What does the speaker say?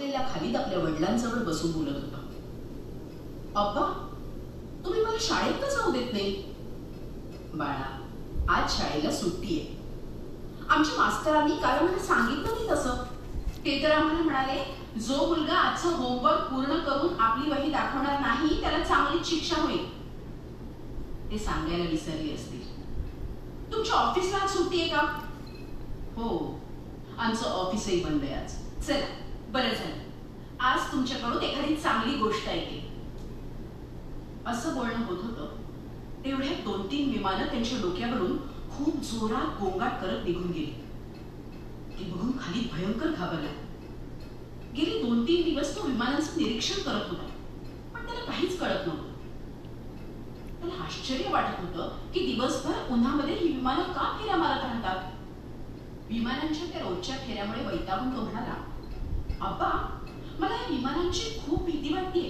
बसलेल्या खालीत आपल्या वडिलांजवळ बसून बोलत होता. अप्पा तुम्ही मला शाळेत का जाऊ देत नाही? बाळा आज शाळेला सुट्टी आहे. आमच्या मास्तरांनी काल मला सांगितलं नाही तसं. ते तर आम्हाला म्हणाले जो मुलगा आजचं होमवर्क पूर्ण करून आपली वही दाखवणार नाही त्याला चांगली शिक्षा होईल. ते सांगायला विसरले असतील. तुमच्या ऑफिसला आज सुट्टी आहे का? हो आमचं ऑफिसही बंद आहे आज. चला. आज तुमच्याकडून एखादी चांगली गोष्ट ऐकेल असं बोलणं होत होतं. तेवढ्यात दोन तीन विमानं त्यांच्या डोक्यावरून खूप जोरात गोंगाट करत निघून गेली. ते बघून खाली भयंकर घाबरला. गेले दोन तीन दिवस तो विमानांचं निरीक्षण करत होता पण त्याला काहीच कळत नव्हतं. त्याला आश्चर्य वाटत होतं की दिवसभर उन्हामध्ये ही विमानं का फेऱ्या मारत राहतात? विमानांच्या त्या रोजच्या फेऱ्यामुळे वैतागून तो म्हणाला अब्बा विमानांची खूप भीती वाटते